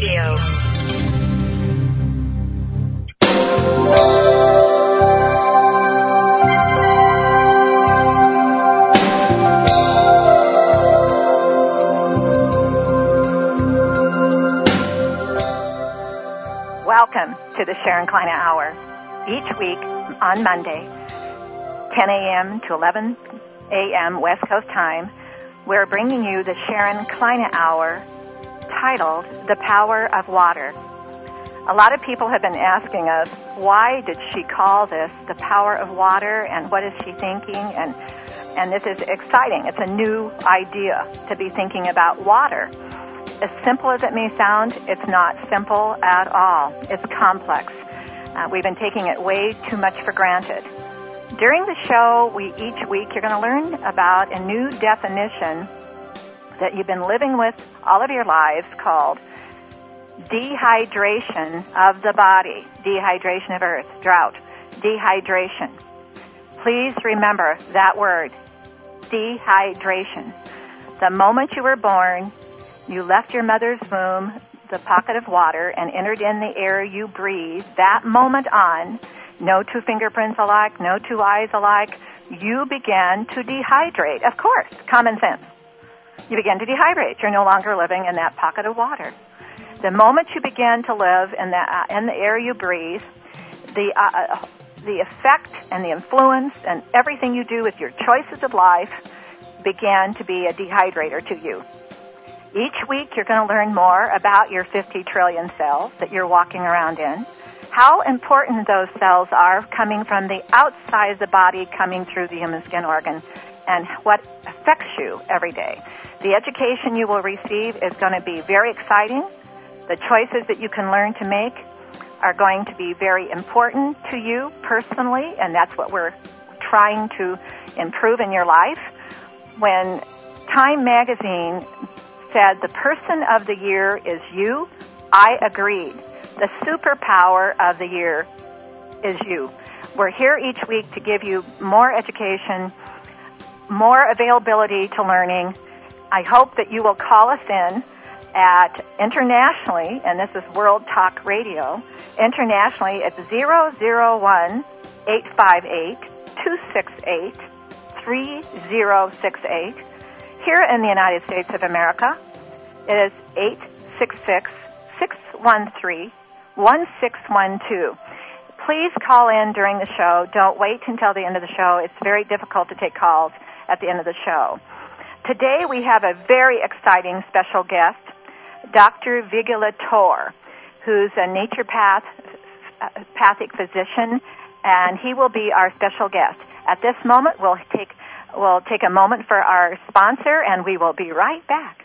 Radio. Welcome to the Sharon Klein Hour. Each week on Monday, 10 a.m. to 11 a.m. West Coast time, we're bringing you the Sharon Klein Hour titled The Power of Water. A lot of people have been asking us, why did she call this The Power of Water and what is she thinking? And, and this is exciting. It's a new idea to be thinking about water. As simple as it may sound, it's not simple at all. It's complex. Uh, we've been taking it way too much for granted. During the show, we each week you're going to learn about a new definition that you've been living with all of your lives called dehydration of the body, dehydration of earth, drought, dehydration. Please remember that word, dehydration. The moment you were born, you left your mother's womb, the pocket of water, and entered in the air you breathe. That moment on, no two fingerprints alike, no two eyes alike, you began to dehydrate. Of course, common sense. You begin to dehydrate. You're no longer living in that pocket of water. The moment you begin to live in the, uh, in the air you breathe, the, uh, uh, the effect and the influence and everything you do with your choices of life began to be a dehydrator to you. Each week you're going to learn more about your 50 trillion cells that you're walking around in, how important those cells are coming from the outside of the body coming through the human skin organ, and what affects you every day. The education you will receive is going to be very exciting. The choices that you can learn to make are going to be very important to you personally, and that's what we're trying to improve in your life. When Time Magazine said the person of the year is you, I agreed. The superpower of the year is you. We're here each week to give you more education, more availability to learning. I hope that you will call us in at internationally, and this is World Talk Radio, internationally it's 001 858 268 3068. Here in the United States of America, it is 866 613 1612. Please call in during the show. Don't wait until the end of the show. It's very difficult to take calls at the end of the show. Today we have a very exciting special guest, Dr. Vigila Tor, who's a naturopathic physician, and he will be our special guest. At this moment, we'll take we'll take a moment for our sponsor, and we will be right back.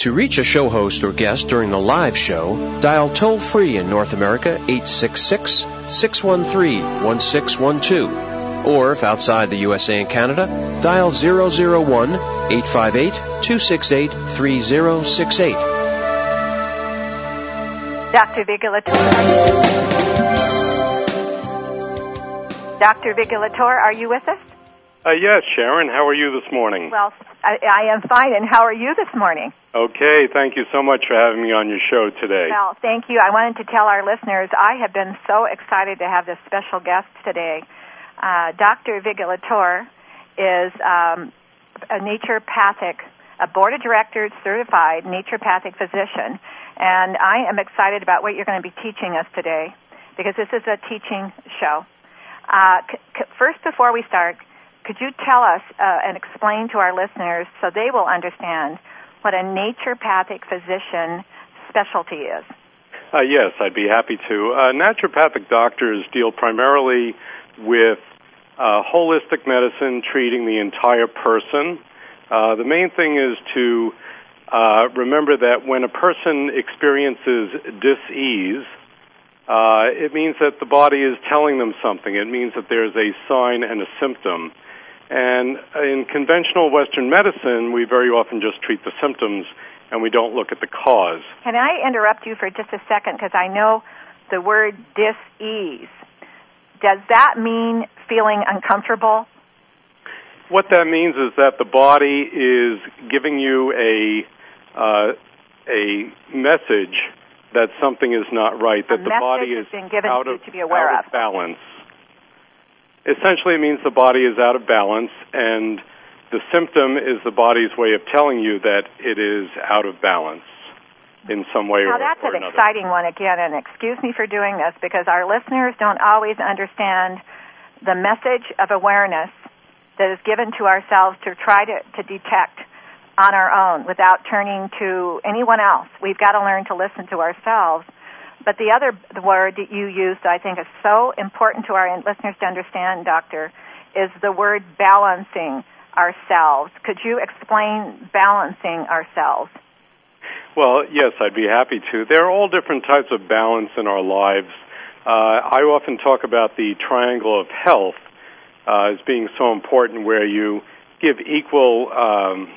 To reach a show host or guest during the live show, dial toll free in North America 866 613 1612. Or if outside the USA and Canada, dial 001 858 268 3068. Dr. Vigilator. Dr. Vigilator, are you with us? Uh, yes, Sharon. How are you this morning? Well, I, I am fine, and how are you this morning? Okay, thank you so much for having me on your show today. Well, thank you. I wanted to tell our listeners I have been so excited to have this special guest today. Uh, Dr. Vigilator is um, a naturopathic, a board of directors certified naturopathic physician, and I am excited about what you're going to be teaching us today because this is a teaching show. Uh, c- c- first, before we start, could you tell us uh, and explain to our listeners so they will understand what a naturopathic physician specialty is? Uh, yes, I'd be happy to. Uh, naturopathic doctors deal primarily with uh, holistic medicine, treating the entire person. Uh, the main thing is to uh, remember that when a person experiences dis-ease, uh, it means that the body is telling them something. It means that there's a sign and a symptom. And in conventional Western medicine, we very often just treat the symptoms and we don't look at the cause. Can I interrupt you for just a second? Because I know the word dis-ease. Does that mean feeling uncomfortable? What that means is that the body is giving you a uh, a message that something is not right, that a the body is out, of, to be aware out of balance. Essentially, it means the body is out of balance, and the symptom is the body's way of telling you that it is out of balance in some way or another. now or, that's or an another. exciting one again, and excuse me for doing this because our listeners don't always understand the message of awareness that is given to ourselves to try to, to detect on our own without turning to anyone else. We've got to learn to listen to ourselves. But the other word that you used, I think, is so important to our listeners to understand, Doctor, is the word balancing ourselves. Could you explain balancing ourselves? Well, yes, I'd be happy to. There are all different types of balance in our lives. Uh, I often talk about the triangle of health uh, as being so important, where you give equal um,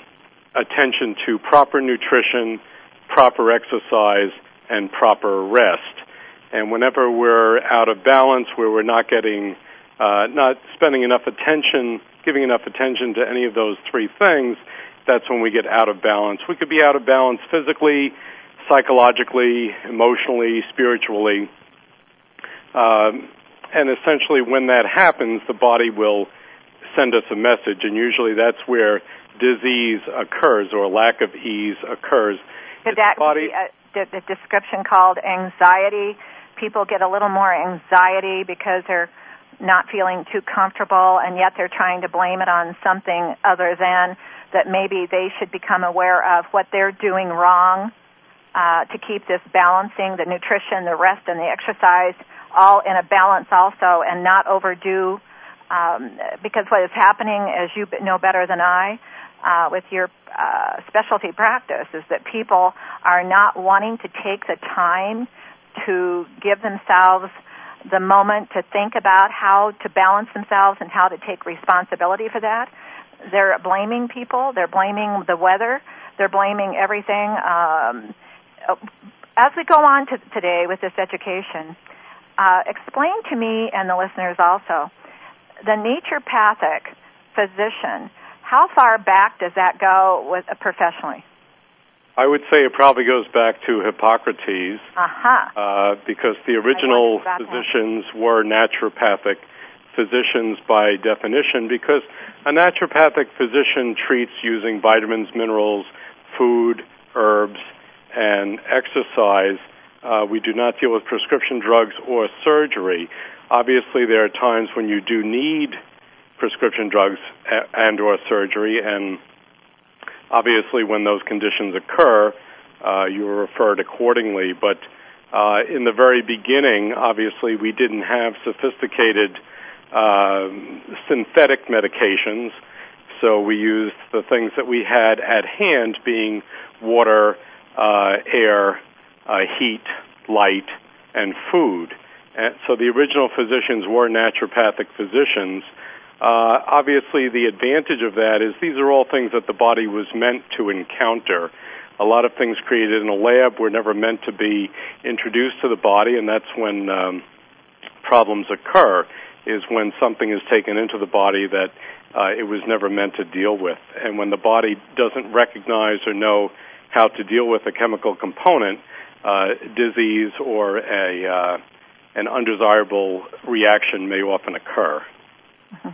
attention to proper nutrition, proper exercise, and proper rest. And whenever we're out of balance, where we're not getting, uh, not spending enough attention, giving enough attention to any of those three things, that's when we get out of balance. We could be out of balance physically, psychologically, emotionally, spiritually. Um, and essentially, when that happens, the body will send us a message, and usually that's where disease occurs or lack of ease occurs. Could that body, be a, a description called anxiety? People get a little more anxiety because they're not feeling too comfortable, and yet they're trying to blame it on something other than that maybe they should become aware of what they're doing wrong uh, to keep this balancing the nutrition, the rest, and the exercise all in a balance also, and not overdo. Um, because what is happening, as you know better than I, uh, with your uh, specialty practice is that people are not wanting to take the time to give themselves the moment to think about how to balance themselves and how to take responsibility for that. They're blaming people. They're blaming the weather. They're blaming everything. Um, as we go on to today with this education, uh, explain to me and the listeners also the naturopathic physician how far back does that go with uh, professionally? I would say it probably goes back to Hippocrates, uh-huh. uh, because the original physicians that. were naturopathic physicians by definition. Because a naturopathic physician treats using vitamins, minerals, food, herbs, and exercise. Uh, we do not deal with prescription drugs or surgery. Obviously, there are times when you do need prescription drugs and or surgery. And obviously when those conditions occur uh, you are referred accordingly. But uh, in the very beginning obviously we didn't have sophisticated uh, synthetic medications. So we used the things that we had at hand being water uh, air uh, heat light and food. And so the original physicians were naturopathic physicians uh, obviously, the advantage of that is these are all things that the body was meant to encounter. A lot of things created in a lab were never meant to be introduced to the body, and that's when um, problems occur. Is when something is taken into the body that uh, it was never meant to deal with, and when the body doesn't recognize or know how to deal with a chemical component, uh, disease or a uh, an undesirable reaction may often occur. Mm-hmm.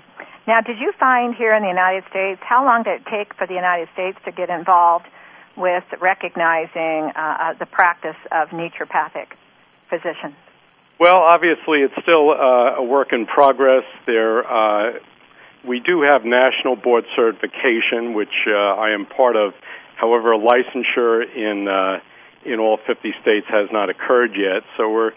Now, did you find here in the United States, how long did it take for the United States to get involved with recognizing uh, uh, the practice of naturopathic physicians? Well, obviously, it's still uh, a work in progress. There, uh, we do have national board certification, which uh, I am part of. However, licensure in uh, in all 50 states has not occurred yet, so we're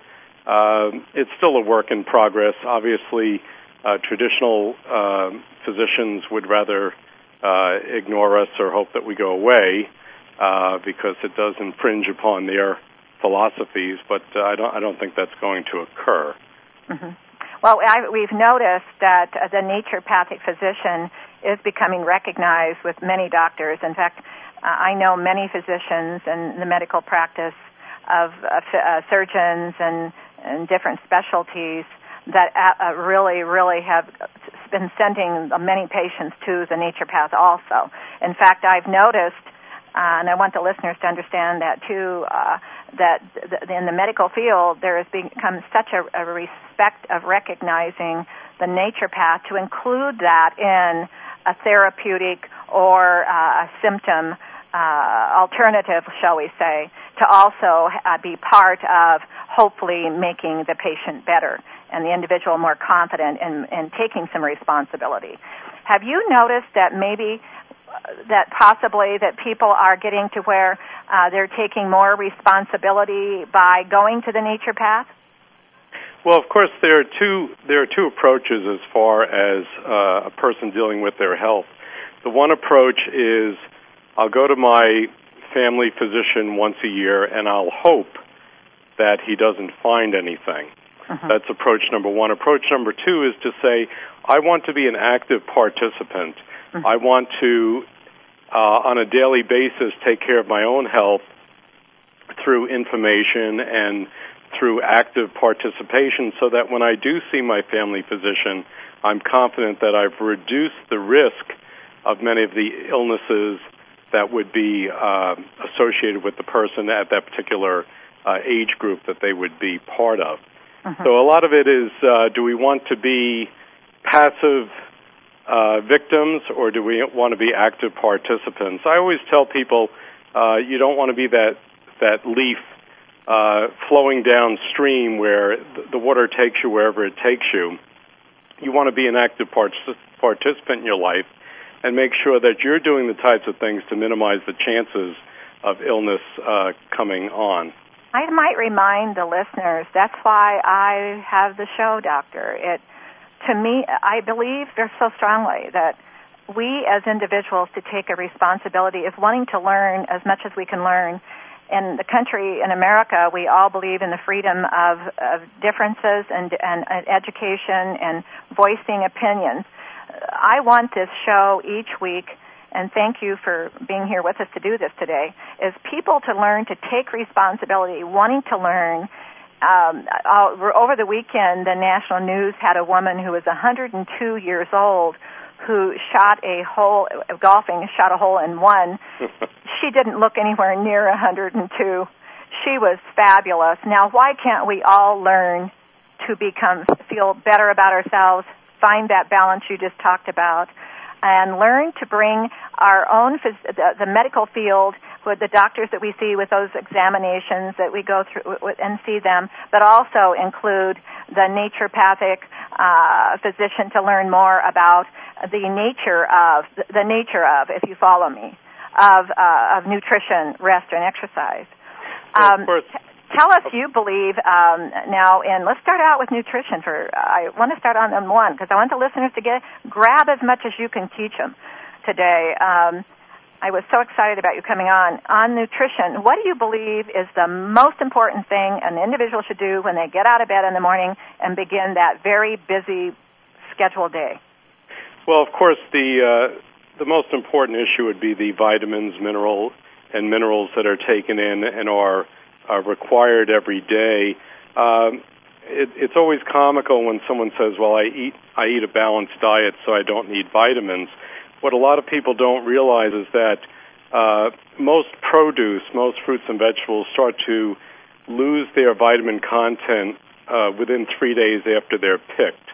it's still a work in progress. Obviously, uh, traditional uh, physicians would rather uh, ignore us or hope that we go away. uh, because it does infringe upon their philosophies. But uh, I don't I don't think that's going to occur. Mm-hmm. Well, I, we've noticed that uh, the naturopathic physician is becoming recognized with many doctors. In fact, uh, I know many physicians in the medical practice of uh, uh, surgeons and, and different specialties that uh, uh, really, really have been sending many patients to the naturopath also. In fact, I've noticed, uh, and I want the listeners to understand that too, uh, that th- in the medical field there has become such a, a respect of recognizing the naturopath to include that in a therapeutic or uh, a symptom uh, alternative, shall we say, to also uh, be part of hopefully making the patient better and the individual more confident in, in taking some responsibility. Have you noticed that maybe that possibly that people are getting to where uh, they're taking more responsibility by going to the naturopath? Well, of course, there are two there are two approaches as far as uh, a person dealing with their health. The one approach is I'll go to my family physician once a year and I'll hope that he doesn't find anything. Uh-huh. That's approach number one. Approach number two is to say, I want to be an active participant. Uh-huh. I want to, uh, on a daily basis, take care of my own health through information and through active participation so that when I do see my family physician, I'm confident that I've reduced the risk of many of the illnesses that would be uh, associated with the person at that particular uh, age group that they would be part of. Uh-huh. So a lot of it is uh, do we want to be passive uh, victims or do we want to be active participants? I always tell people uh, you don't want to be that that leaf uh, flowing downstream where the water takes you wherever it takes you. You want to be an active part- participant in your life and make sure that you're doing the types of things to minimize the chances of illness uh, coming on. I might remind the listeners that's why I have the show, Doctor. It to me, I believe so strongly that we as individuals to take a responsibility of wanting to learn as much as we can learn. In the country, in America, we all believe in the freedom of, of differences and, and education and voicing opinions. I want this show each week and thank you for being here with us to do this today, is people to learn to take responsibility, wanting to learn. Um, over the weekend, the national news had a woman who was 102 years old who shot a hole, golfing, shot a hole in one. she didn't look anywhere near 102. She was fabulous. Now, why can't we all learn to become, feel better about ourselves, find that balance you just talked about, and learn to bring our own phys- the, the medical field with the doctors that we see with those examinations that we go through and see them, but also include the naturopathic uh, physician to learn more about the nature of the nature of, if you follow me, of uh, of nutrition, rest, and exercise. Well, um, of course tell us you believe um, now and let's start out with nutrition for i want to start on them one because i want the listeners to get grab as much as you can teach them today. Um, i was so excited about you coming on on nutrition. What do you believe is the most important thing an individual should do when they get out of bed in the morning and begin that very busy scheduled day? Well of course the uh, the most important issue would be the vitamins mineral and minerals that are taken in and are uh, required every day. Um, it, it's always comical when someone says, "Well, I eat I eat a balanced diet, so I don't need vitamins." What a lot of people don't realize is that uh, most produce, most fruits and vegetables, start to lose their vitamin content uh, within three days after they're picked.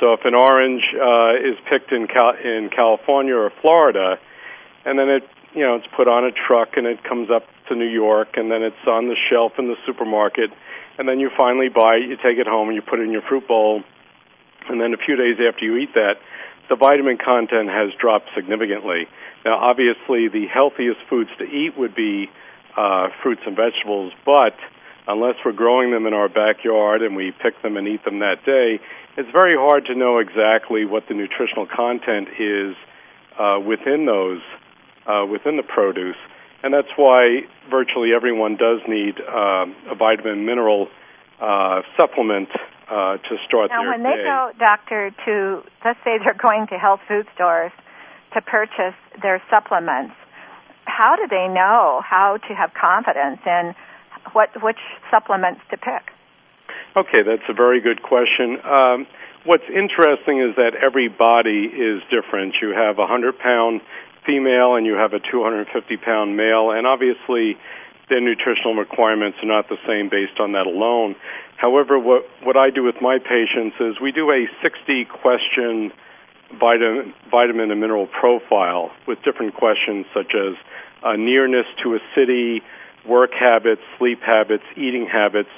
So, if an orange uh, is picked in Cal- in California or Florida, and then it you know it's put on a truck and it comes up to New York, and then it's on the shelf in the supermarket, and then you finally buy it, you take it home, and you put it in your fruit bowl, and then a few days after you eat that, the vitamin content has dropped significantly. Now, obviously, the healthiest foods to eat would be uh, fruits and vegetables, but unless we're growing them in our backyard and we pick them and eat them that day, it's very hard to know exactly what the nutritional content is uh, within those, within the produce. and that's why virtually everyone does need uh, a vitamin mineral uh, supplement uh, to start the now, their when they go, doctor, to let's say they're going to health food stores to purchase their supplements, how do they know how to have confidence in what which supplements to pick? Okay, that's a very good question. Um, what's interesting is that every body is different. You have a 100 pound female and you have a 250 pound male, and obviously their nutritional requirements are not the same based on that alone. However, what, what I do with my patients is we do a 60 question vitamin, vitamin and mineral profile with different questions such as uh, nearness to a city, work habits, sleep habits, eating habits,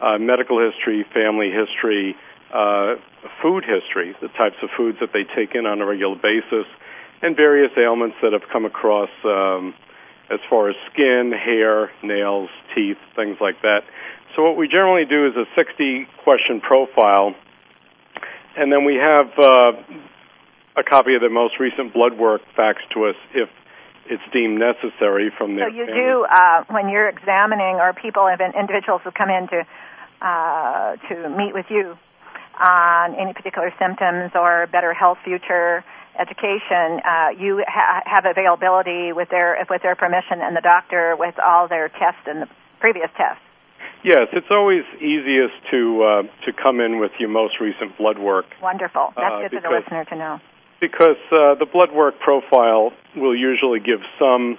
uh, medical history, family history, uh, food history, the types of foods that they take in on a regular basis, and various ailments that have come across um, as far as skin, hair, nails, teeth, things like that. So what we generally do is a 60 question profile, and then we have uh, a copy of the most recent blood work faxed to us if it's deemed necessary from their So you family. do uh, when you're examining, or people, even individuals who come in to uh, to meet with you on any particular symptoms or better health future education, uh, you ha- have availability with their with their permission and the doctor with all their tests and the previous tests. Yes, it's always easiest to uh, to come in with your most recent blood work Wonderful. That's Uh, good for the listener to know. because uh, the blood work profile will usually give some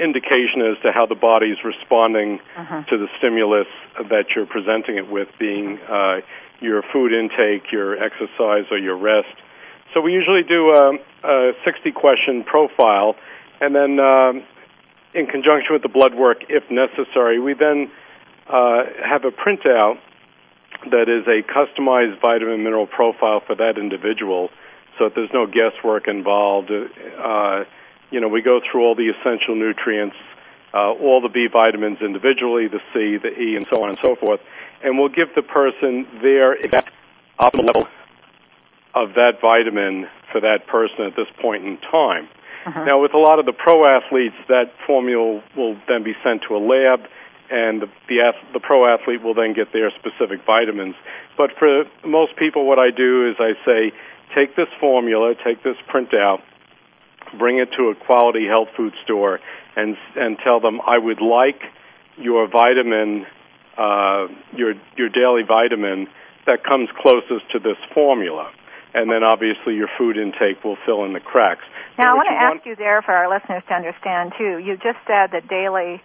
indication as to how the body's responding Mhm. to the stimulus that you're presenting it with, being uh, your food intake, your exercise, or your rest. So we usually do a, a 60 question profile, and then um, in conjunction with the blood work, if necessary, we then uh, have a printout that is a customized vitamin mineral profile for that individual so that there's no guesswork involved. Uh, you know, we go through all the essential nutrients, uh, all the B vitamins individually, the C, the E, and so on and so forth, and we'll give the person their exact optimal level of that vitamin for that person at this point in time. Mhm. Now, with a lot of the pro athletes, that formula will then be sent to a lab, and the the, the pro athlete will then get their specific vitamins. But for most people, what I do is I say, take this formula, take this printout, bring it to a quality health food store, and and tell them I would like your vitamin, uh, your your daily vitamin that comes closest to this formula, and then obviously your food intake will fill in the cracks. Now, I want to ask you there for our listeners to understand too. You just said the daily,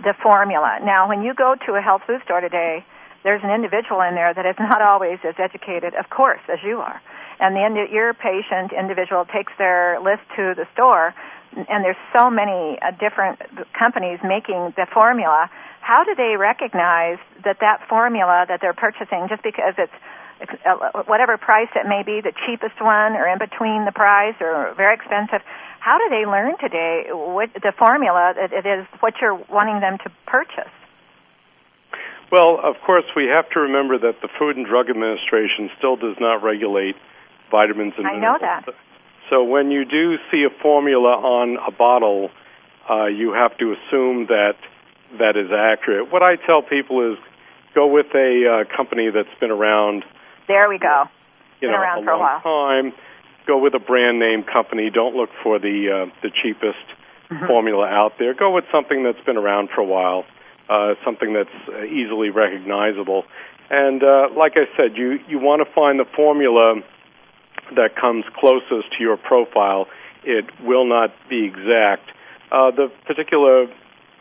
the formula. Now, when you go to a health food store today, there's an individual in there that is not always as educated, of course, as you are. And the indi- your patient individual takes their list to the store, and there's so many uh, different companies making the formula. How do they recognize that that formula that they're purchasing, just because it's whatever price it may be, the cheapest one or in between the price or very expensive. How do they learn today what the formula that it is what you're wanting them to purchase? Well, of course, we have to remember that the Food and Drug Administration still does not regulate vitamins and I know minerals. that. So when you do see a formula on a bottle, uh, you have to assume that that is accurate. What I tell people is go with a uh, company that's been around, There we go. you Been know, around a for a long time. Go with a brand name company. Don't look for the uh, the cheapest Mhm. formula out there. Go with something that's been around for a while, uh, something that's uh, easily recognizable. And uh, like I said, you you want to find the formula that comes closest to your profile. It will not be exact. Uh, the particular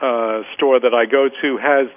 uh, store that I go to has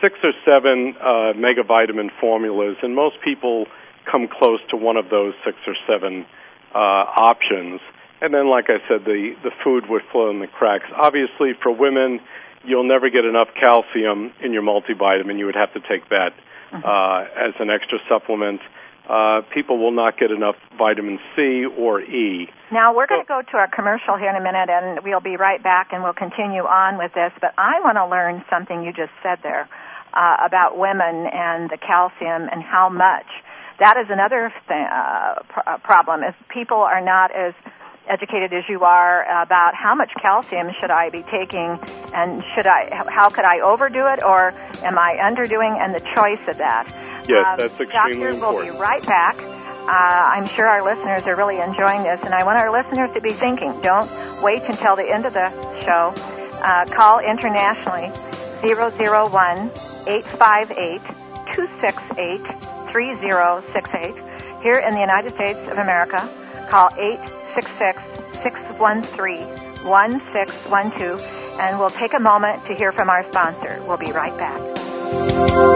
six or seven uh, megavitamin formulas, and most people come close to one of those six or seven uh, options. And then, like I said, the, the food would fill in the cracks. Obviously, for women, you'll never get enough calcium in your multivitamin. You would have to take that uh, as an extra supplement. Uh, people will not get enough vitamin C or E. Now we're going to go to our commercial here in a minute, and we'll be right back, and we'll continue on with this. But I want to learn something you just said there uh, about women and the calcium and how much. That is another uh, pr- uh, problem is people are not as educated as you are about how much calcium should I be taking and should I how could I overdo it or am I underdoing and the choice of that. Yes, um, that's extremely doctor, important. We'll be right back. Uh, I'm sure our listeners are really enjoying this, and I want our listeners to be thinking. Don't wait until the end of the show. Uh, call internationally 001 858 268 3068. Here in the United States of America, call 866 613 1612 and we'll take a moment to hear from our sponsor. We'll be right back.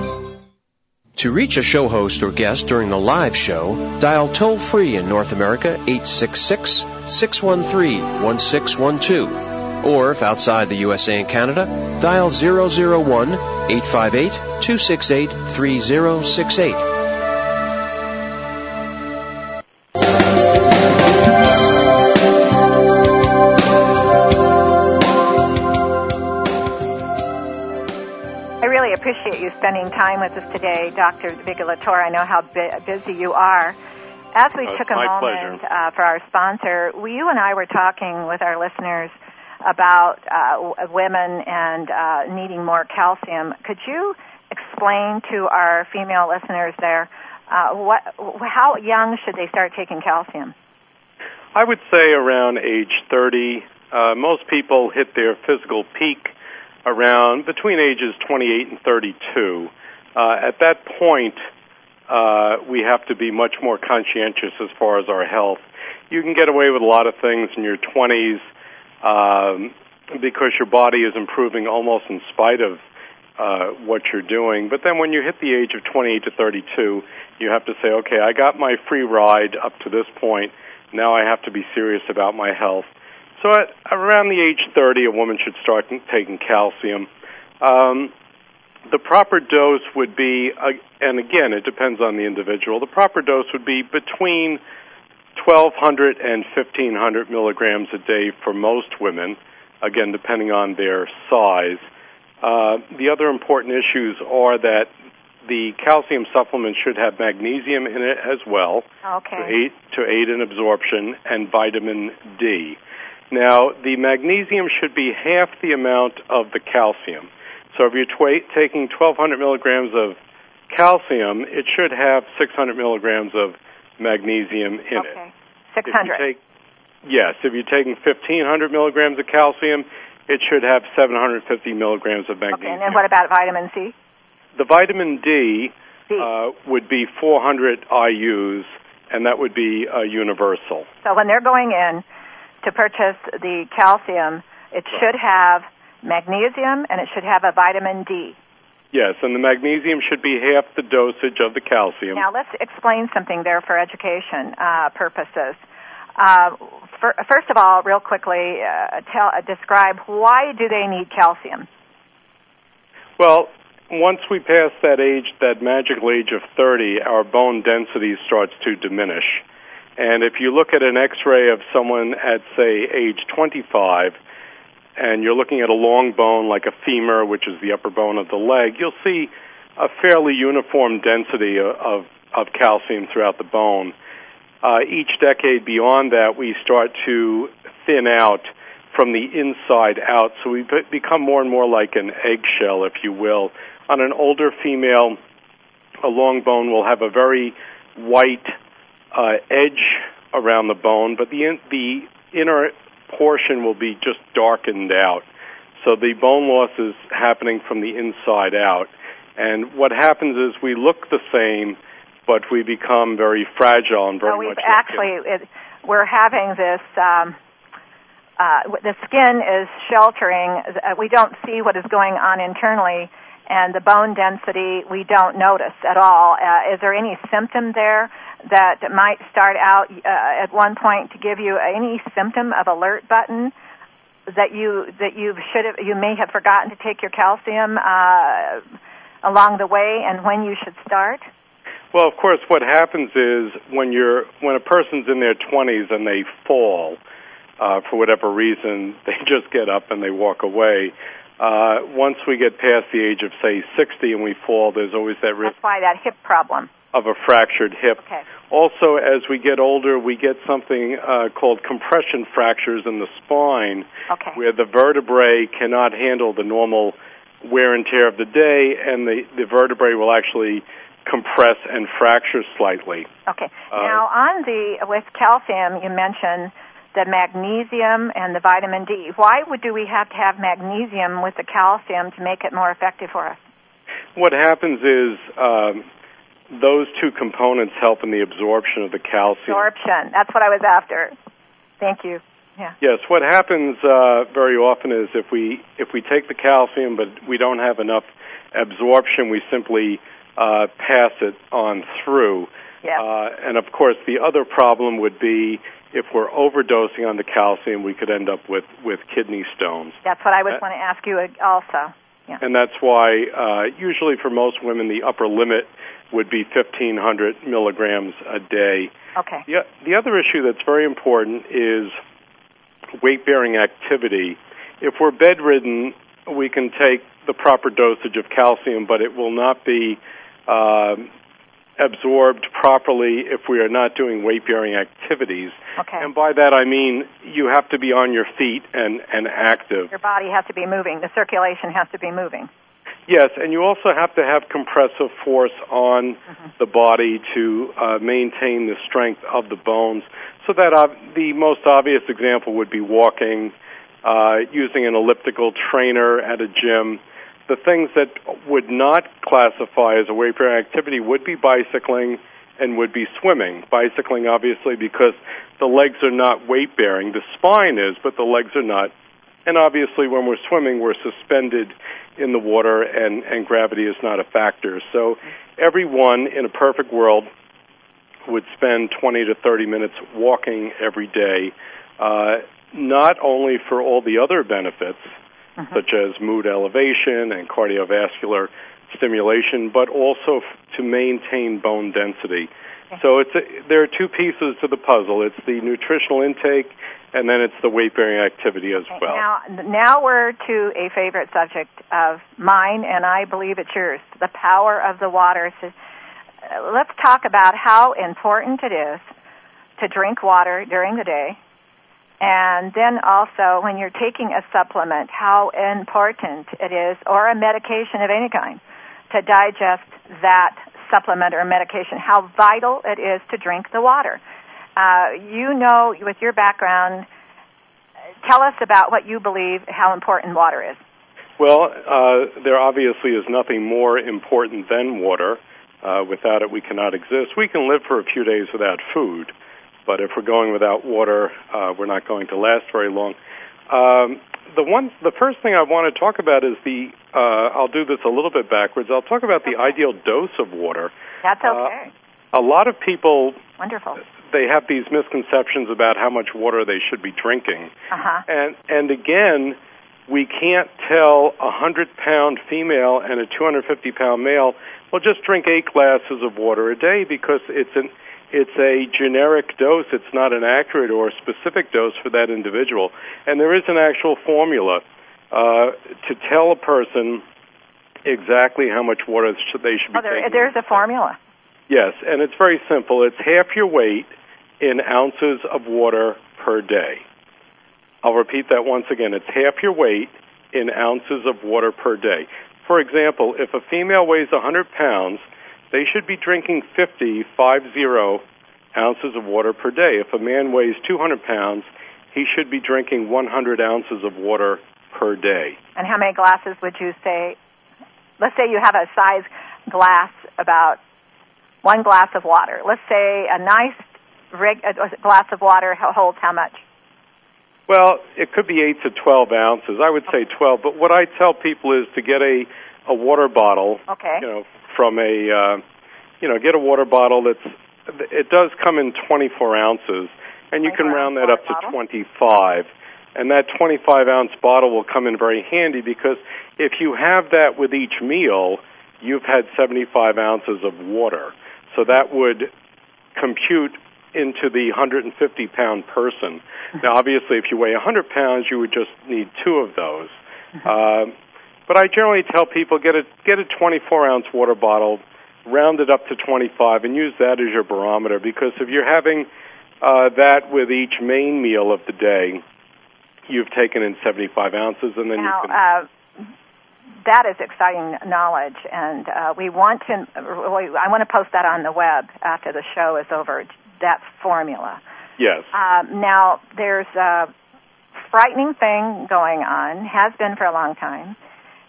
To reach a show host or guest during the live show, dial toll free in North America 866 613 1612. Or if outside the USA and Canada, dial 001 858 268 3068. Appreciate you spending time with us today, Dr. Vigilatore. I know how busy you are. As we oh, took a moment uh, for our sponsor, we, you and I were talking with our listeners about uh, women and uh, needing more calcium. Could you explain to our female listeners there uh, what, how young should they start taking calcium? I would say around age 30. Uh, most people hit their physical peak around between ages 28 and 32. Uh, at that point, uh, we have to be much more conscientious as far as our health. You can get away with a lot of things in your 20s um, because your body is improving almost in spite of uh, what you're doing. But then when you hit the age of 28 to 32, you have to say, okay, I got my free ride up to this point. Now I have to be serious about my health. So at around the age 30, a woman should start taking calcium. Um, the proper dose would be, uh, and again, it depends on the individual. The proper dose would be between 1,200 and 1,500 milligrams a day for most women, again, depending on their size. Uh, the other important issues are that the calcium supplement should have magnesium in it as well okay. to, aid, to aid in absorption and vitamin D. Now, the magnesium should be half the amount of the calcium. So if you're tw- taking 1,200 milligrams of calcium, it should have 600 milligrams of magnesium in okay. it. 600. Take, yes, if you're taking 1,500 milligrams of calcium, it should have 750 milligrams of magnesium. Okay, and then what about vitamin C? The vitamin D, uh, would be 400 IUs, and that would be uh, universal. So when they're going in, to purchase the calcium, it right. should have magnesium and it should have a vitamin D. Yes, and the magnesium should be half the dosage of the calcium. Now let's explain something there for education uh, purposes. Uh, for, first of all, real quickly, uh, tell, uh, describe why do they need calcium? Well, once we pass that age, that magical age of 30, our bone density starts to diminish. And if you look at an x-ray of someone at, say, age 25, and you're looking at a long bone like a femur, which is the upper bone of the leg, you'll see a fairly uniform density of, of calcium throughout the bone. Uh, each decade beyond that, we start to thin out from the inside out, so we become more and more like an eggshell, if you will. On an older female, a long bone will have a very white uh, edge around the bone, but the in, the inner portion will be just darkened out. So the bone loss is happening from the inside out. And what happens is we look the same, but we become very fragile and very so we've much. actually it, we're having this. Um, uh, the skin is sheltering. Uh, we don't see what is going on internally, and the bone density we don't notice at all. Uh, is there any symptom there that might start out uh, at one point to give you any symptom of alert button? that you that you should have you may have forgotten to take your calcium uh, along the way and when you should start? Well, of course, what happens is when you're when a person's in their 20s and they fall uh, for whatever reason, they just get up and they walk away. Uh, once we get past the age of say 60 and we fall, there's always that risk. That's why that hip problem of a fractured hip. Okay. Also, as we get older, we get something uh, called compression fractures in the spine, okay. where the vertebrae cannot handle the normal wear and tear of the day, and the, the vertebrae will actually compress and fracture slightly. Okay. Uh, now, on the with calcium, you mentioned the magnesium and the vitamin D. Why would do we have to have magnesium with the calcium to make it more effective for us? What happens is um, those two components help in the absorption of the calcium. Absorption. That's what I was after. Thank you. Yeah. Yes. What happens uh, very often is if we if we take the calcium but we don't have enough absorption, we simply uh, pass it on through. Yeah. Uh, and of course, the other problem would be if we're overdosing on the calcium, we could end up with with kidney stones. That's what I was going to ask you also. Yeah. And that's why, uh, usually for most women, the upper limit would be 1,500 milligrams a day. Okay. The, the other issue that's very important is weight bearing activity. If we're bedridden, we can take the proper dosage of calcium, but it will not be uh, absorbed properly if we are not doing weight bearing activities. Okay. And by that I mean you have to be on your feet and, and active. Your body has to be moving. The circulation has to be moving. Yes, and you also have to have compressive force on mm-hmm. the body to uh, maintain the strength of the bones. So that uh, the most obvious example would be walking, uh, using an elliptical trainer at a gym. The things that would not classify as a weight bearing activity would be bicycling and would be swimming. Bicycling, obviously, because the legs are not weight bearing. The spine is, but the legs are not. And obviously, when we're swimming, we're suspended in the water, and, and gravity is not a factor. So, everyone in a perfect world would spend 20 to 30 minutes walking every day, uh, not only for all the other benefits, Mhm. such as mood elevation and cardiovascular stimulation, but also f- to maintain bone density. So it's a, there are two pieces to the puzzle. It's the nutritional intake, and then it's the weight bearing activity as well. Now, now we're to a favorite subject of mine, and I believe it's yours: the power of the water. So, uh, let's talk about how important it is to drink water during the day, and then also when you're taking a supplement, how important it is, or a medication of any kind, to digest that supplement or medication. How vital it is to drink the water. Uh, you know, with your background, tell us about what you believe how important water is. Well, uh, there obviously is nothing more important than water. Uh, without it, we cannot exist. We can live for a few days without food, but if we're going without water, uh, we're not going to last very long. Um, the one, the first thing I want to talk about is the. Uh, I'll do this a little bit backwards. I'll talk about the ideal dose of water. That's okay. Uh, a lot of people Wonderful. They have these misconceptions about how much water they should be drinking. Uh-huh. And and again, we can't tell a hundred pound female and a two hundred fifty pound male, well, just drink eight glasses of water a day because it's an it's a generic dose. It's not an accurate or specific dose for that individual. And there is an actual formula uh, to tell a person exactly how much water should they should be Oh, there, taking. there's a formula. Yes, and it's very simple. It's half your weight in ounces of water per day. I'll repeat that once again. It's half your weight in ounces of water per day. For example, if a female weighs 100 pounds, they should be drinking 50, 50 ounces of water per day. If a man weighs 200 pounds, he should be drinking 100 ounces of water per day. And how many glasses would you say? Let's say you have a size glass about one glass of water. Let's say a nice rig, a glass of water holds how much? Well, it could be 8 to 12 ounces. I would say 12, but what I tell people is to get a a water bottle, okay. you know, from a uh, you know, get a water bottle that's it does come in 24 ounces and you can round that up to 25 and that 25 ounce bottle will come in very handy because if you have that with each meal, you've had 75 ounces of water. So that would compute into the 150 pound person. Now, obviously, if you weigh 100 pounds, you would just need two of those. Uh, but I generally tell people get a get a 24 ounce water bottle, round it up to 25, and use that as your barometer. Because if you're having uh, that with each main meal of the day, you've taken in 75 ounces, and then now, you can. Uh, that is exciting knowledge, and uh, we want to. I want to post that on the web after the show is over. That formula. Yes. Um, now, there's a frightening thing going on, has been for a long time,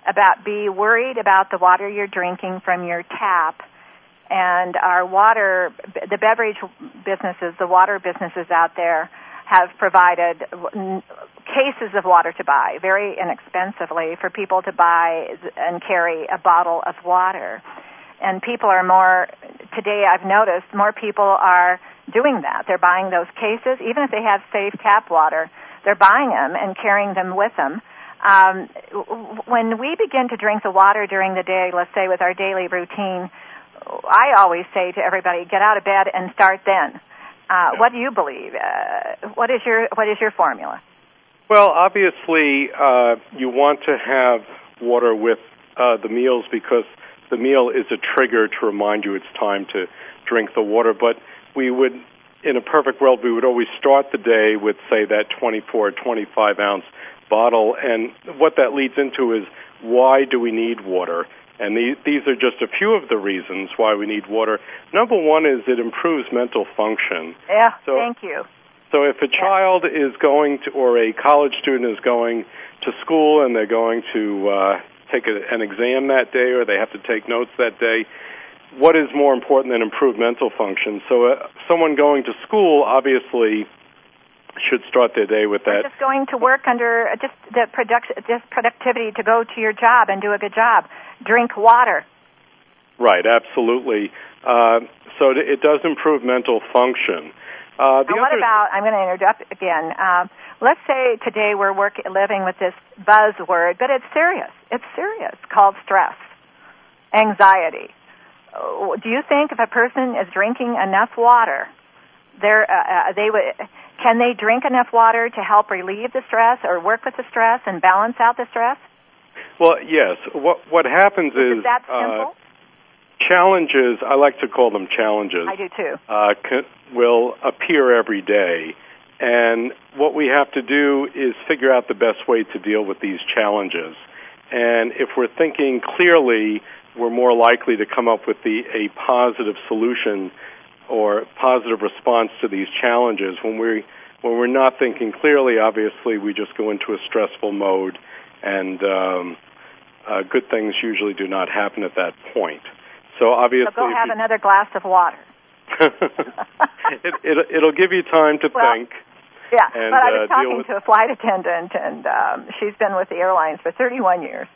about be worried about the water you're drinking from your tap. And our water, the beverage businesses, the water businesses out there have provided cases of water to buy very inexpensively for people to buy and carry a bottle of water. And people are more, today I've noticed more people are doing that. They're buying those cases, even if they have safe tap water, they're buying them and carrying them with them. Um, when we begin to drink the water during the day, let's say with our daily routine, I always say to everybody, get out of bed and start then. Uh, what do you believe? Uh, what is your what is your formula? Well, obviously, uh, you want to have water with uh, the meals because the meal is a trigger to remind you it's time to drink the water. But we would, in a perfect world, we would always start the day with, say, that 24, 25 ounce bottle. And what that leads into is why do we need water? And these, these are just a few of the reasons why we need water. Number one is it improves mental function. Yeah, So- thank you. So if a child is going to, or a college student is going to school and they're going to uh, take a, an exam that day or they have to take notes that day, what is more important than improved mental function? So uh, someone going to school obviously should start their day with Or that. just going to work under uh, just the product, just productivity to go to your job and do a good job. Drink water. Right, absolutely. Uh, so it, does improve mental function. Uh, Now, what about? I'm going to interrupt again. Um, let's say today we're work, living with this buzzword, but it's serious. It's serious. Called stress, anxiety. Oh, Do you think if a person is drinking enough water, they're, uh, uh, they would, can they drink enough water to help relieve the stress or work with the stress and balance out the stress? well, yes. What what happens is, Is that uh, simple? challenges. I like to call them challenges. I do too. uh, c- will appear every day. And what we have to do is figure out the best way to deal with these challenges. And if we're thinking clearly, we're more likely to come up with the, a positive solution or positive response to these challenges. When we when we're not thinking clearly, obviously we just go into a stressful mode, and um, uh, good things usually do not happen at that point. So obviously, So go have you- another glass of water. it, it, it'll give you time to Well, think. Yeah, and, but I uh, was deal talking with- to a flight attendant, and um, she's been with the airlines for 31 years.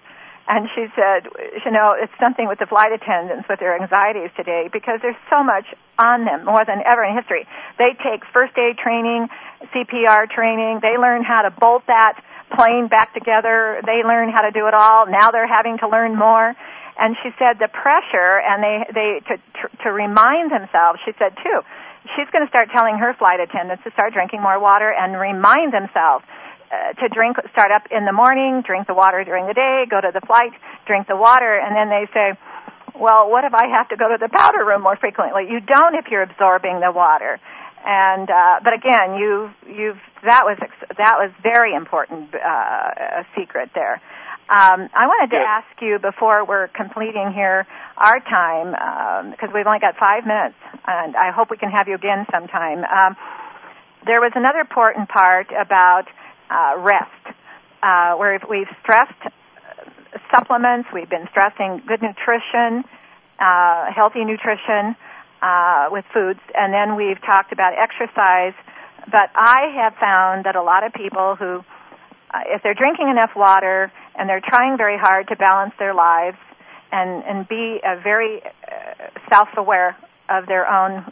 And she said, you know, it's something with the flight attendants with their anxieties today because there's so much on them, more than ever in history. They take first aid training, CPR training. They learn how to bolt that plane back together. They learn how to do it all. Now they're having to learn more. And she said the pressure, and they they to to, to remind themselves. She said too, she's going to start telling her flight attendants to start drinking more water and remind themselves uh, to drink, start up in the morning, drink the water during the day, go to the flight, drink the water, and then they say, well, what if I have to go to the powder room more frequently? You don't if you're absorbing the water. And uh, but again, you you've that was that was very important uh, a secret there. Um, I wanted to ask you before we're completing here our time because we've only got five minutes, and I hope we can have you again sometime. Um, there was another important part about uh, rest, uh, where we've stressed uh, supplements, we've been stressing good nutrition, uh, healthy nutrition. uh, with foods, and then we've talked about exercise. But I have found that a lot of people who, uh, if they're drinking enough water and they're trying very hard to balance their lives and and be uh, very uh, self-aware of their own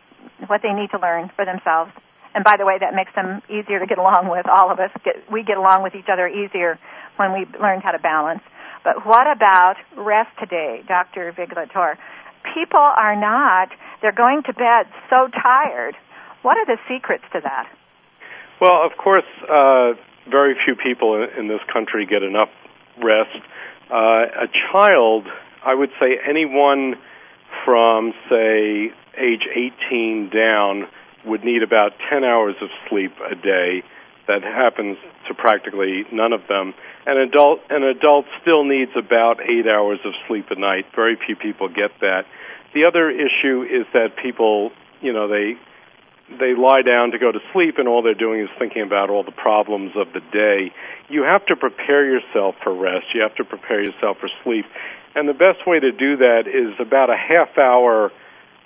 what they need to learn for themselves. And by the way, that makes them easier to get along with. All of us get we get along with each other easier when we learn how to balance. But what about rest today, Dr. Vigilator? People are not. They're going to bed so tired. What are the secrets to that? Well, of course, uh, very few people in this country get enough rest. Uh, a child, I would say anyone from, say, age 18 down would need about 10 hours of sleep a day. That happens to practically none of them. An adult, an adult still needs about eight hours of sleep a night. Very few people get that. The other issue is that people, you know, they they lie down to go to sleep and all they're doing is thinking about all the problems of the day. You have to prepare yourself for rest. You have to prepare yourself for sleep. And the best way to do that is about a half hour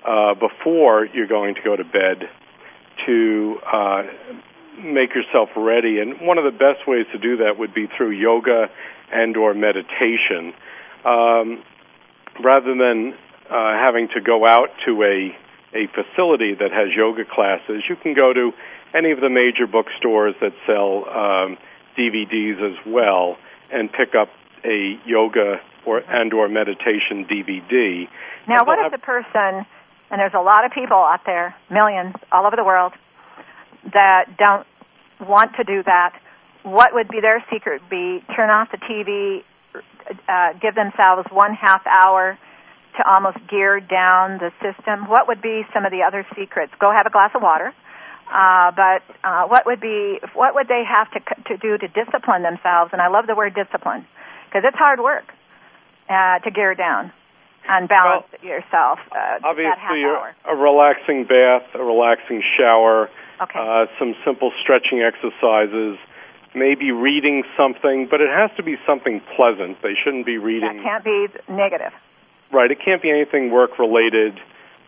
uh, before you're going to go to bed to uh, make yourself ready. And one of the best ways to do that would be through yoga and or meditation. Um, rather than uh, having to go out to a a facility that has yoga classes, you can go to any of the major bookstores that sell um, DVDs as well and pick up a yoga or and or meditation DVD. Now, what if the person, and there's a lot of people out there, millions all over the world, that don't want to do that? What would be their secret? Be turn off the TV, uh, give themselves one half hour to almost gear down the system. What would be some of the other secrets? Go have a glass of water. Uh, but uh, what would be what would they have to to do to discipline themselves? And I love the word discipline because it's hard work uh, to gear down and balance well, yourself. Uh, obviously, a relaxing bath, a relaxing shower, okay. uh, some simple stretching exercises, maybe reading something, but it has to be something pleasant. They shouldn't be reading. That can't be negative. Right. It can't be anything work related.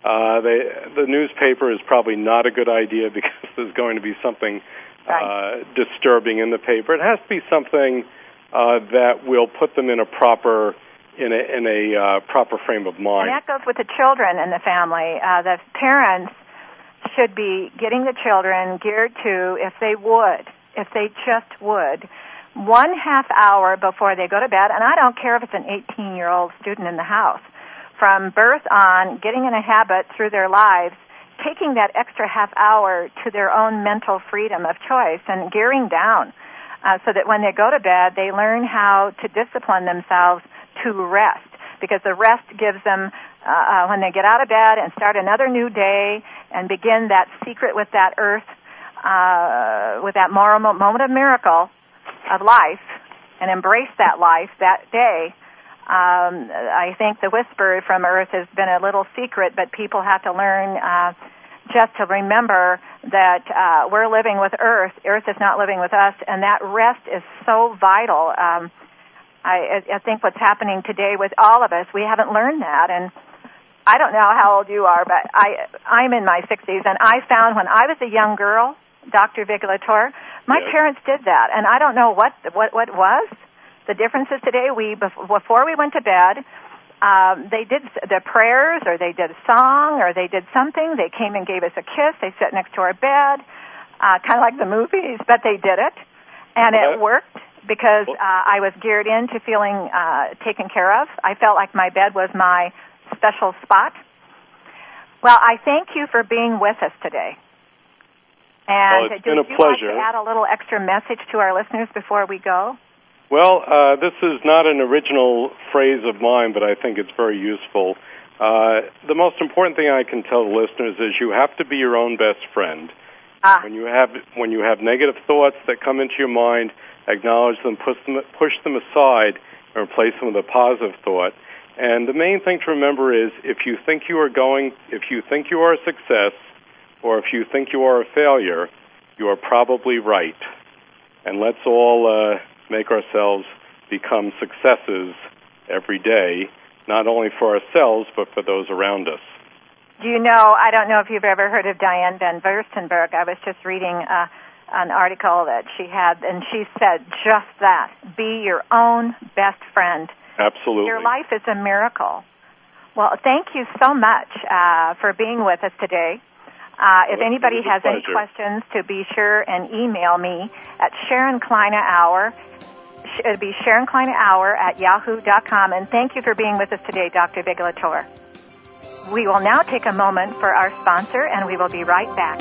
Uh, they, the newspaper is probably not a good idea because there's going to be something right. uh, disturbing in the paper. It has to be something uh, that will put them in a proper in a in a uh, proper frame of mind. And that goes with the children and the family. Uh, the parents should be getting the children geared to, if they would, if they just would, one half hour before they go to bed. And I don't care if it's an 18 year old student in the house. From birth on, getting in a habit through their lives, taking that extra half hour to their own mental freedom of choice and gearing down uh, so that when they go to bed, they learn how to discipline themselves to rest because the rest gives them uh, uh, when they get out of bed and start another new day and begin that secret with that earth uh, with that moral moment of miracle of life and embrace that life that day um, I think the whisper from earth has been a little secret but people have to learn uh, just to remember that uh, we're living with Earth. Earth is not living with us, and that rest is so vital. Um, I, I think what's happening today with all of us, we haven't learned that, and I don't know how old you are, but I I'm in my 60s, and I found when I was a young girl, Dr. Vigilator, my parents did that, and I don't know what what what was. The difference is today we before we went to bed, um, they did the prayers or they did a song or they did something. They came and gave us a kiss. They sat next to our bed, uh, kind of like the movies, but they did it. And it worked because uh, I was geared into feeling uh, taken care of. I felt like my bed was my special spot. Well, I thank you for being with us today. And well, it's do been a you pleasure. want to add a little extra message to our listeners before we go? Well, uh, this is not an original phrase of mine, but I think it's very useful. Uh, the most important thing I can tell the listeners is you have to be your own best friend. Ah. When you have when you have negative thoughts that come into your mind, acknowledge them, push them, push them aside, and replace them with a positive thought. And the main thing to remember is if you think you are going, if you think you are a success, or if you think you are a failure, you are probably right. And let's all uh, make ourselves become successes every day, not only for ourselves, but for those around us. Do you know, I don't know if you've ever heard of Diane von Furstenberg. I was just reading uh, an article that she had, and she said just that. Be your own best friend. Absolutely. Your life is a miracle. Well, thank you so much uh, for being with us today. Uh, if Well, anybody has any questions, to be sure and email me at Sharon Kleyne Hour. It'll be Sharon Kleyne Hour at yahoo.com. And thank you for being with us today, Dr. Vigilator. We will now take a moment for our sponsor, and we will be right back.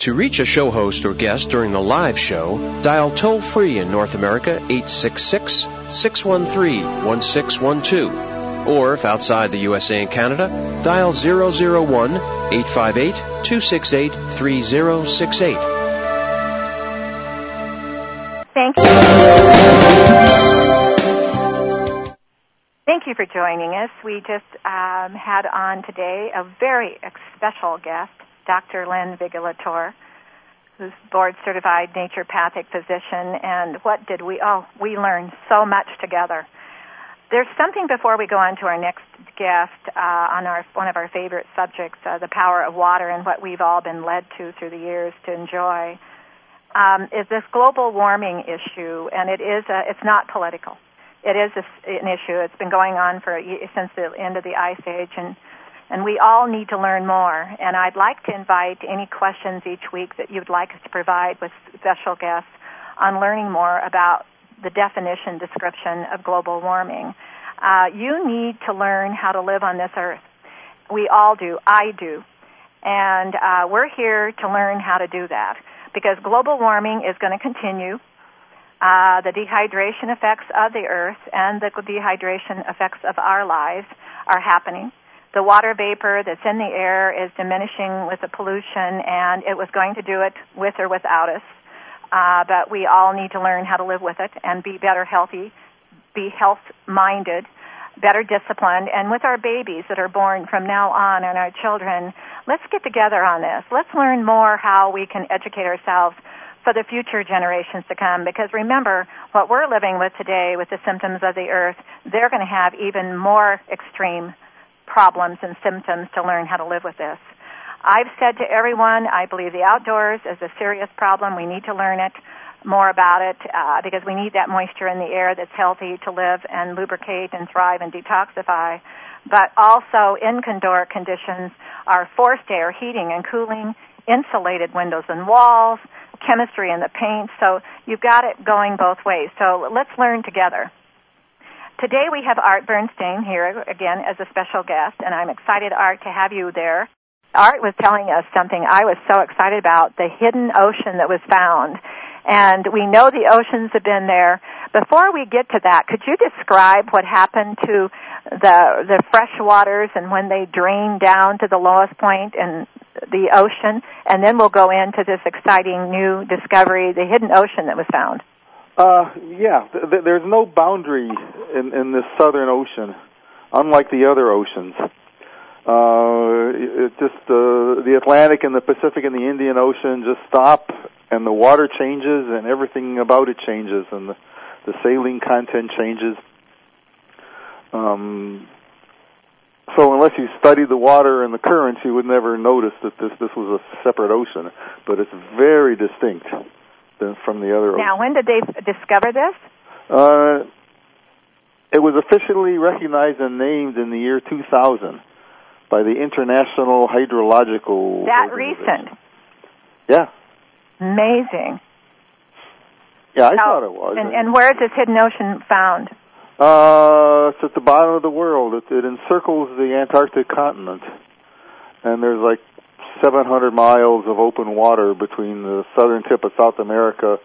To reach a show host or guest during the live show, dial toll free in North America 866 613 1612. Or if outside the USA and Canada, dial 001 858 268 3068. Thank you. Thank you for joining us. We just um, had on today a very special guest, Dr. Lynn Vigilator, who's board certified naturopathic physician. And what did we? Oh, we learned so much together. There's something before we go on to our next guest uh, on our one of our favorite subjects, uh, the power of water, and what we've all been led to through the years to enjoy. Um, is this global warming issue, and it is a, it's not political. It is a, an issue. It's been going on for since the end of the ice age, and and we all need to learn more. And I'd like to invite any questions each week that you'd like us to provide with special guests on learning more about the definition description of global warming. Uh, you need to learn how to live on this earth. We all do. I do. And uh, we're here to learn how to do that because global warming is going to continue. Uh, the dehydration effects of the earth and the dehydration effects of our lives are happening. The water vapor that's in the air is diminishing with the pollution, and it was going to do it with or without us. Uh, but we all need to learn how to live with it and be better healthy, be health minded, better disciplined, and with our babies that are born from now on and our children, let's get together on this. Let's learn more how we can educate ourselves for the future generations to come because remember what we're living with today with the symptoms of the earth, they're going to have even more extreme problems and symptoms to learn how to live with this. I've said to everyone, I believe the outdoors is a serious problem. We need to learn it more about it uh, because we need that moisture in the air that's healthy to live and lubricate and thrive and detoxify. But also in indoor conditions are forced air, heating and cooling, insulated windows and walls, chemistry in the paint. So you've got it going both ways. So let's learn together. Today we have Art Bernstein here again as a special guest, and I'm excited, Art, to have you there. Art was telling us something I was so excited about, the hidden ocean that was found. And we know the oceans have been there. Before we get to that, could you describe what happened to the the fresh waters and when they drained down to the lowest point in the ocean? And then we'll go into this exciting new discovery, the hidden ocean that was found. Uh, yeah, th- th- there's no boundary in, in this southern ocean, unlike the other oceans. Uh, it just uh, the Atlantic and the Pacific and the Indian Ocean just stop, and the water changes, and everything about it changes, and the, the saline content changes. Um, so unless you study the water and the currents, you would never notice that this this was a separate ocean, but it's very distinct from the other. Now, when did they discover this? Uh, it was officially recognized and named in the year 2000 by the International Hydrological. That recent. Yeah, Amazing. yeah, I Oh, thought it was. And, and where is this hidden ocean found? Uh, it's at the bottom of the world. It, it encircles the Antarctic continent, and there's like 700 miles of open water between the southern tip of South America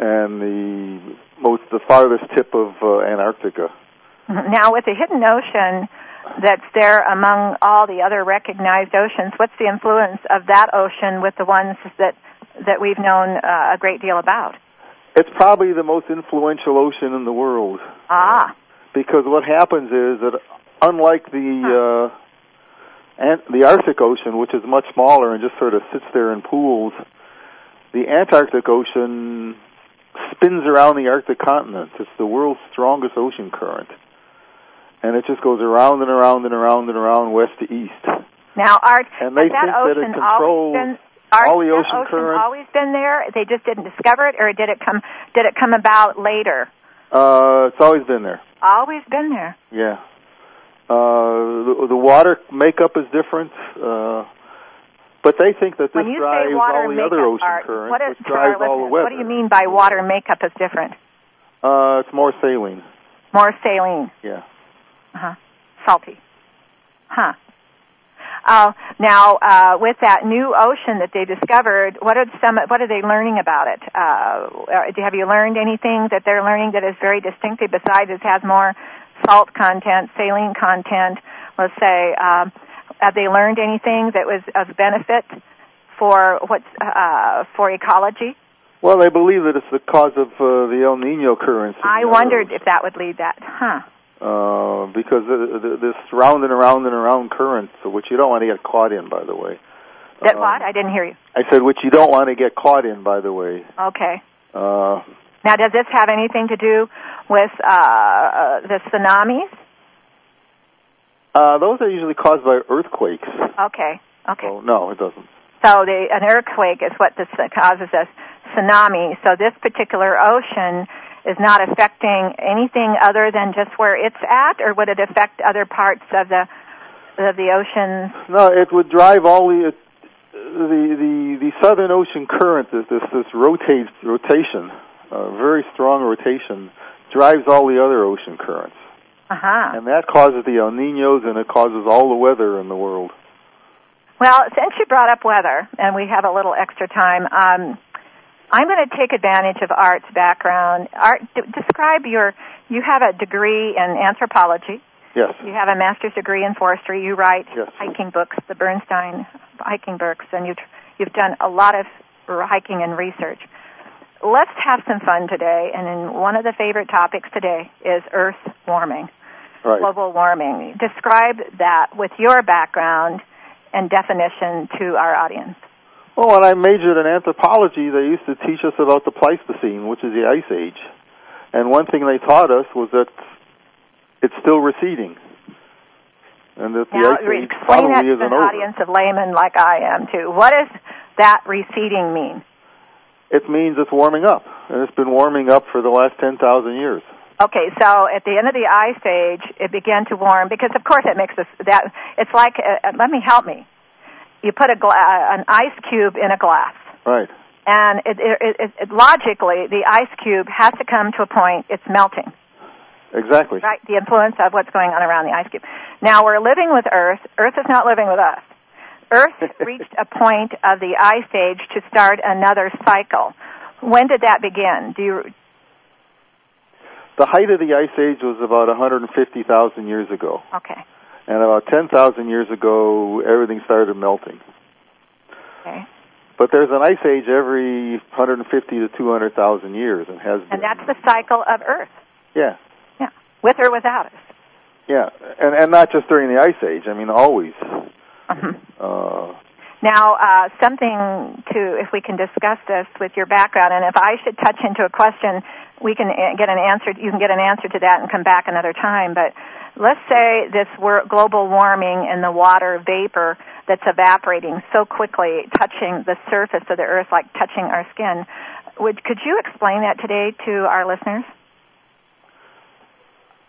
and the most the farthest tip of uh, Antarctica. Now, with the hidden ocean that's there among all the other recognized oceans, what's the influence of that ocean with the ones that that we've known uh, a great deal about? It's probably the most influential ocean in the world. Ah. Because what happens is that unlike the uh, and the Arctic Ocean, which is much smaller and just sort of sits there in pools, the Antarctic Ocean spins around the Arctic continent. It's the world's strongest ocean current. And it just goes around and around and around and around west to east. Now, Art, and they think that it controls been, Art, all the ocean ocean currents. always been there? They just didn't discover it, or did it come? Did it come about later? Uh, it's always been there. Always been there. Yeah. Uh, the, the water makeup is different, uh, but they think that this drives all the other ocean Art, currents, what is which drives all the weather. What do you mean by water makeup is different? Uh, it's more saline. More saline. Yeah. Uh-huh. Salty. Huh. Uh, now, uh, with that new ocean that they discovered, what are some? What are they learning about it? Uh, have you learned anything that they're learning that is very distinctive? Besides, it has more salt content, saline content. Let's say, um, have they learned anything that was of benefit for what's uh, for ecology? Well, they believe that it's the cause of uh, the El Nino currents. I wondered if that would lead that. Huh. uh, because th- this round and around and around current, which you don't want to get caught in, by the way. That Um, what? I didn't hear you. I said, which you don't want to get caught in, by the way. Okay. Uh, Now, does this have anything to do with uh, uh, the tsunamis? uh, those are usually caused by earthquakes. Okay. Okay. So, no, it doesn't. So the an earthquake is what this causes a tsunami. So this particular ocean is not affecting anything other than just where it's at, or would it affect other parts of the of the ocean? No, it would drive all the the the the Southern Ocean current. This this, this rotates rotation, uh, very strong rotation, drives all the other ocean currents, Uh huh. and that causes the El Ninos, and it causes all the weather in the world. Well, since you brought up weather, and we have a little extra time, um, I'm going to take advantage of Art's background. Art, d- describe your. You have a degree in anthropology. Yes. You have a master's degree in forestry. You write Yes. hiking books, the Bernstein hiking books, and you've you've done a lot of hiking and research. Let's have some fun today, and one of the favorite topics today is Earth warming, Right. global warming. Describe that with your background and definition to our audience. Well, when I majored in anthropology, they used to teach us about the Pleistocene, which is the Ice Age. And one thing they taught us was that it's still receding. And that the Now, Ice Age explain that probably to isn't an over. audience of laymen like I am too. What does that receding mean? It means it's warming up. And it's been warming up for the last 10,000 years. Okay, so at the end of the ice age, it began to warm because, of course, it makes us that. It's like, uh, uh, let me help me. You put a gla- uh, an ice cube in a glass, Right. and it, it, it, it, logically, the ice cube has to come to a point it's melting. Exactly. Right, the influence of what's going on around the ice cube. Now we're living with Earth. Earth is not living with us. Earth reached a point of the ice age to start another cycle. When did that begin? Do you The height of the Ice Age was about 150,000 years ago. okay? And about 10,000 years ago, everything started melting. Okay. But there's an ice age every 150 to 200,000 years, and has been. And that's the cycle of Earth. yeah, Yeah, with or without us. yeah, and and not just during the ice age. I mean, always. Mhm. Uh, Now, uh, something to, if we can discuss this with your background, and if I should touch into a question, we can uh, get an answer. You can get an answer to that and come back another time. But let's say this wor- global warming and the water vapor that's evaporating so quickly, touching the surface of the earth, like touching our skin. Would could you explain that today to our listeners?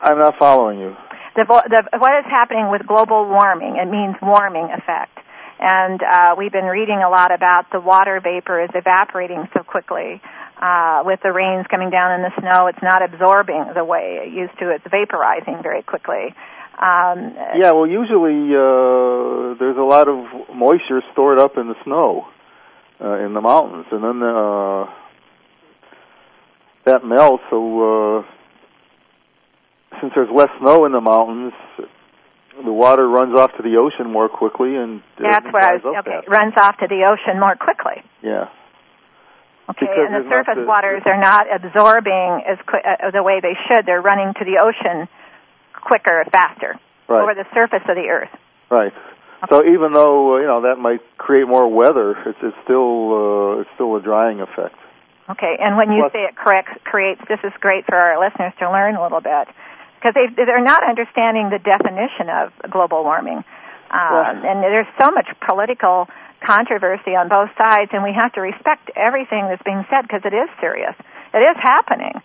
I'm not following you. The, the, what is happening with global warming. It means warming effect. And uh, we've been reading a lot about the water vapor is evaporating so quickly. Uh, with the rains coming down and the snow, it's not absorbing the way it used to. It's vaporizing very quickly. Um, yeah, well, usually uh, there's a lot of moisture stored up in the snow uh, in the mountains, and then uh, that melts. So uh, since there's less snow in the mountains, the water runs off to the ocean more quickly, and that's what I was. Okay, faster. runs off to the ocean more quickly. Yeah. Okay, Because and the surface the- waters are not absorbing as qui- uh, the way they should. They're running to the ocean quicker, faster Right. over the surface of the earth. Right. So even though uh, you know that might create more weather, it's it's still uh, it's still a drying effect. Okay, and when you Plus- say it corrects, creates, this is great for our listeners to learn a little bit because they they're not understanding the definition of global warming, um, and there's so much political controversy on both sides, and we have to respect everything that's being said because it is serious. It is happening,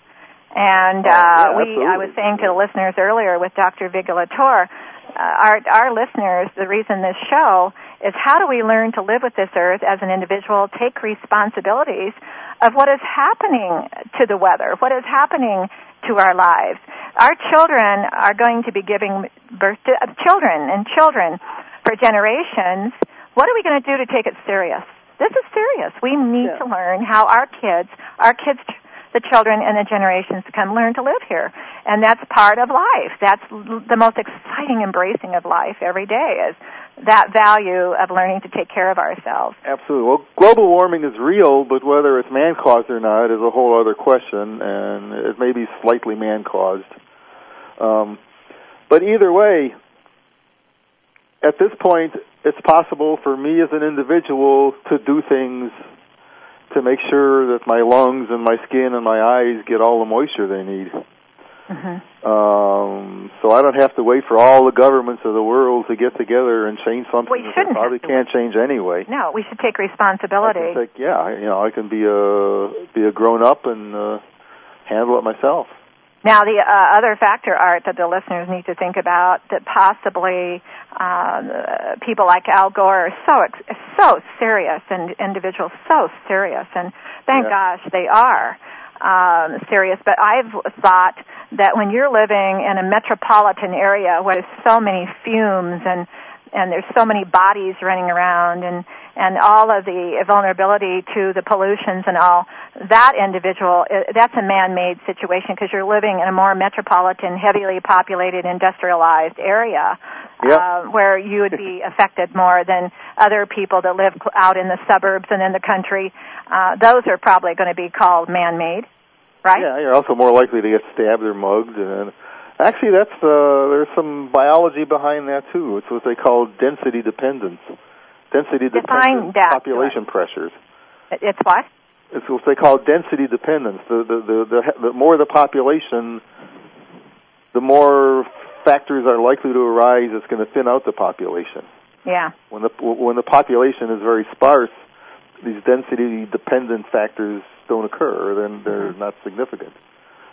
and Oh, uh, yeah, we. I was saying to the listeners earlier with Dr. Vigilator, uh, our our listeners, the reason this show is how do we learn to live with this earth as an individual, take responsibilities of what is happening to the weather, what is happening to our lives. Our children are going to be giving birth to uh, children and children for generations. What are we going to do to take it serious? This is serious. We need Yeah. to learn how our kids, our kids, the children and the generations to come learn to live here. And that's part of life. That's l- the most exciting embracing of life every day is that value of learning to take care of ourselves. Absolutely. Well, global warming is real, but whether it's man caused or not is a whole other question, and it may be slightly man caused. Um, but either way, at this point, it's possible for me as an individual to do things to make sure that my lungs and my skin and my eyes get all the moisture they need. Hmm Um, so I don't have to wait for all the governments of the world to get together and change something We that probably can't change anyway. No, we should take responsibility. take, yeah, you know, I can be a be a grown up and uh, handle it myself. Now, the uh, other factor, Art, that the listeners need to think about that possibly um, uh, people like Al Gore are so ex- so serious and individuals so serious, and thank Yeah. gosh they are um, serious. But I've thought that when you're living in a metropolitan area where there's so many fumes and and there's so many bodies running around and and all of the vulnerability to the pollutions and all that individual that's a man-made situation because you're living in a more metropolitan heavily populated industrialized area Yeah. uh, where you would be affected more than other people that live cl- out in the suburbs and in the country uh, those are probably going to be called man-made right Yeah, you're also more likely to get stabbed or mugged. And actually, that's uh, there's some biology behind that too. It's what they call density dependence. Density dependent population pressures. It's what It's what they call density dependence. The the the, the, the more the population, the more factors are likely to arise that's going to thin out the population. yeah When the when the population is very sparse, these density dependent factors don't occur. Then they're Mm-hmm. not significant.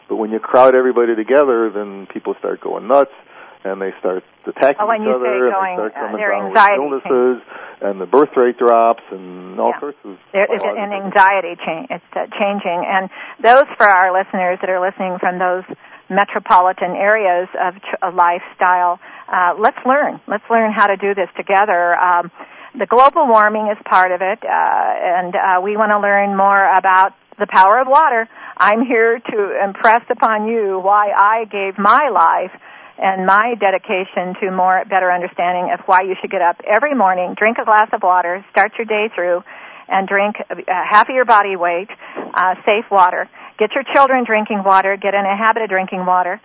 But when you crowd everybody together, then people start going nuts, and they start attacking Oh, each other, say and going, they start uh, coming their down anxiety with illnesses, and the birth rate drops, and all Yeah. sorts of. There is an anxiety change. It's uh, changing, and those for our listeners that are listening from those metropolitan areas of ch- lifestyle, uh, let's learn. Let's learn how to do this together. Um, the global warming is part of it, uh, and uh, we want to learn more about the power of water. I'm here to impress upon you why I gave my life and my dedication to more better understanding of why you should get up every morning, drink a glass of water, start your day through, and drink uh, half of your body weight uh, safe water. Get your children drinking water. Get in a habit of drinking water.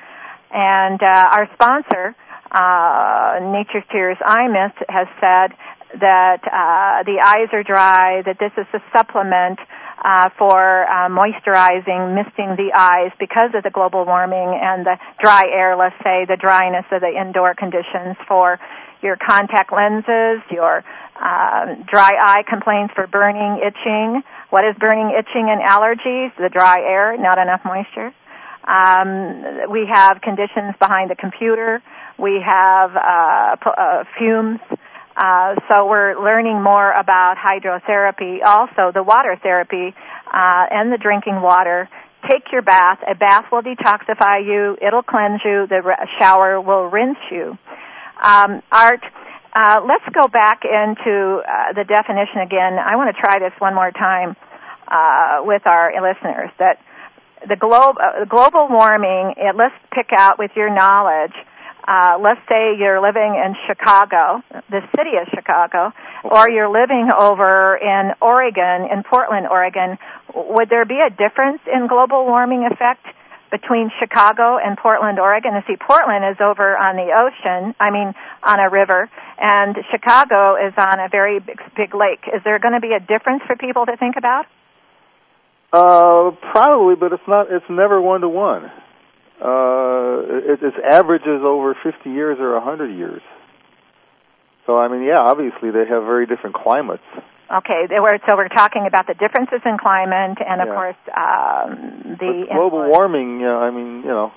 And uh, our sponsor, uh, Nature's Tears Eye has said that uh, the eyes are dry. That this is a supplement uh, for uh, moisturizing, misting the eyes because of the global warming and the dry air. Let's say the dryness of the indoor conditions for your contact lenses, your um, dry eye complaints for burning, itching. What is burning, itching, and allergies? The dry air, not enough moisture. Um, we have conditions behind the computer. We have uh, p- uh, fumes. Uh, so we're learning more about hydrotherapy, also the water therapy uh, and the drinking water take your bath. A bath will detoxify you. It'll cleanse you. The shower will rinse you. Um, Art, uh, let's go back into uh, the definition again. I want to try this one more time uh, with our listeners. That the globe, uh, global warming. It, let's pick out with your knowledge. Uh, let's say you're living in Chicago, the city of Chicago, or you're living over in Oregon, in Portland, Oregon. Would there be a difference in global warming effect between Chicago and Portland, Oregon? And see, Portland is over on the ocean, I mean, on a river, and Chicago is on a very big, big lake. Is there going to be a difference for people to think about? Uh, probably, but it's not. It's never one to one. Uh, it, it's averages over 50 years or 100 years. So I mean, yeah, obviously they have very different climates. Okay, were, so we're talking about the differences in climate, and of Yeah. course um, the But global influence- warming, yeah, I mean, you know,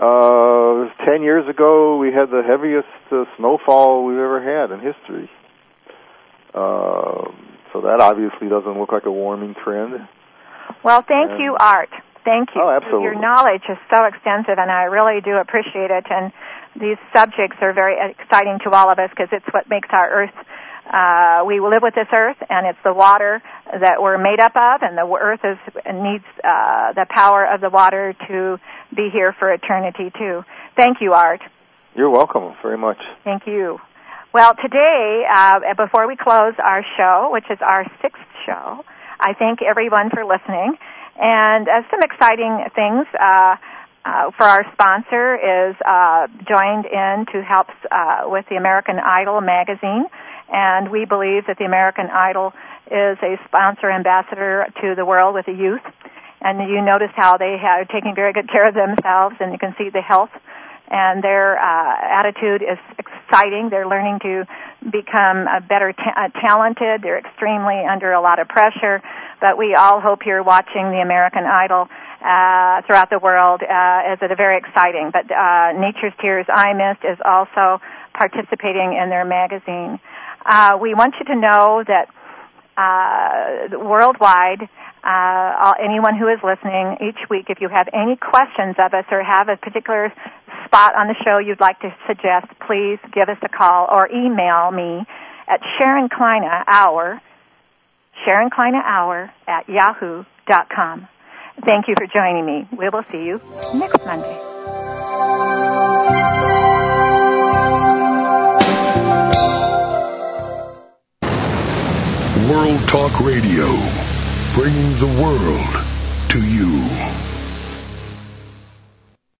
uh, 10 years ago we had the heaviest uh, snowfall we've ever had in history. Uh, so that obviously doesn't look like a warming trend. Well, thank And- you, Art. Thank you. Oh, absolutely. Your knowledge is so extensive, and I really do appreciate it. And these subjects are very exciting to all of us because it's what makes our Earth. Uh, we live with this Earth, and it's the water that we're made up of, and the Earth is needs uh, the power of the water to be here for eternity too. Thank you, Art. You're welcome very much. Thank you. Well, today, uh, before we close our show, which is our sixth show, I thank everyone for listening. And uh, some exciting things uh, uh, for our sponsor is uh, joined in to help uh, with the American Idol magazine, and we believe that the American Idol is a sponsor ambassador to the world with the youth. And you notice how they are taking very good care of themselves, and you can see the health and their uh, attitude is exciting. They're learning to become a better ta- uh, talented. They're extremely under a lot of pressure, but we all hope you're watching the American Idol uh, throughout the world uh, as it very exciting. But uh, Nature's Tears Eye Mist is also participating in their magazine. Uh, we want you to know that uh, worldwide, uh, anyone who is listening each week, if you have any questions of us or have a particular spot on the show you'd like to suggest, please give us a call or email me at Sharon Kleyne Hour, Sharon Kleyne Hour at yahoo.com. Thank you for joining me. We will see you next Monday. World Talk Radio, bringing the world to you.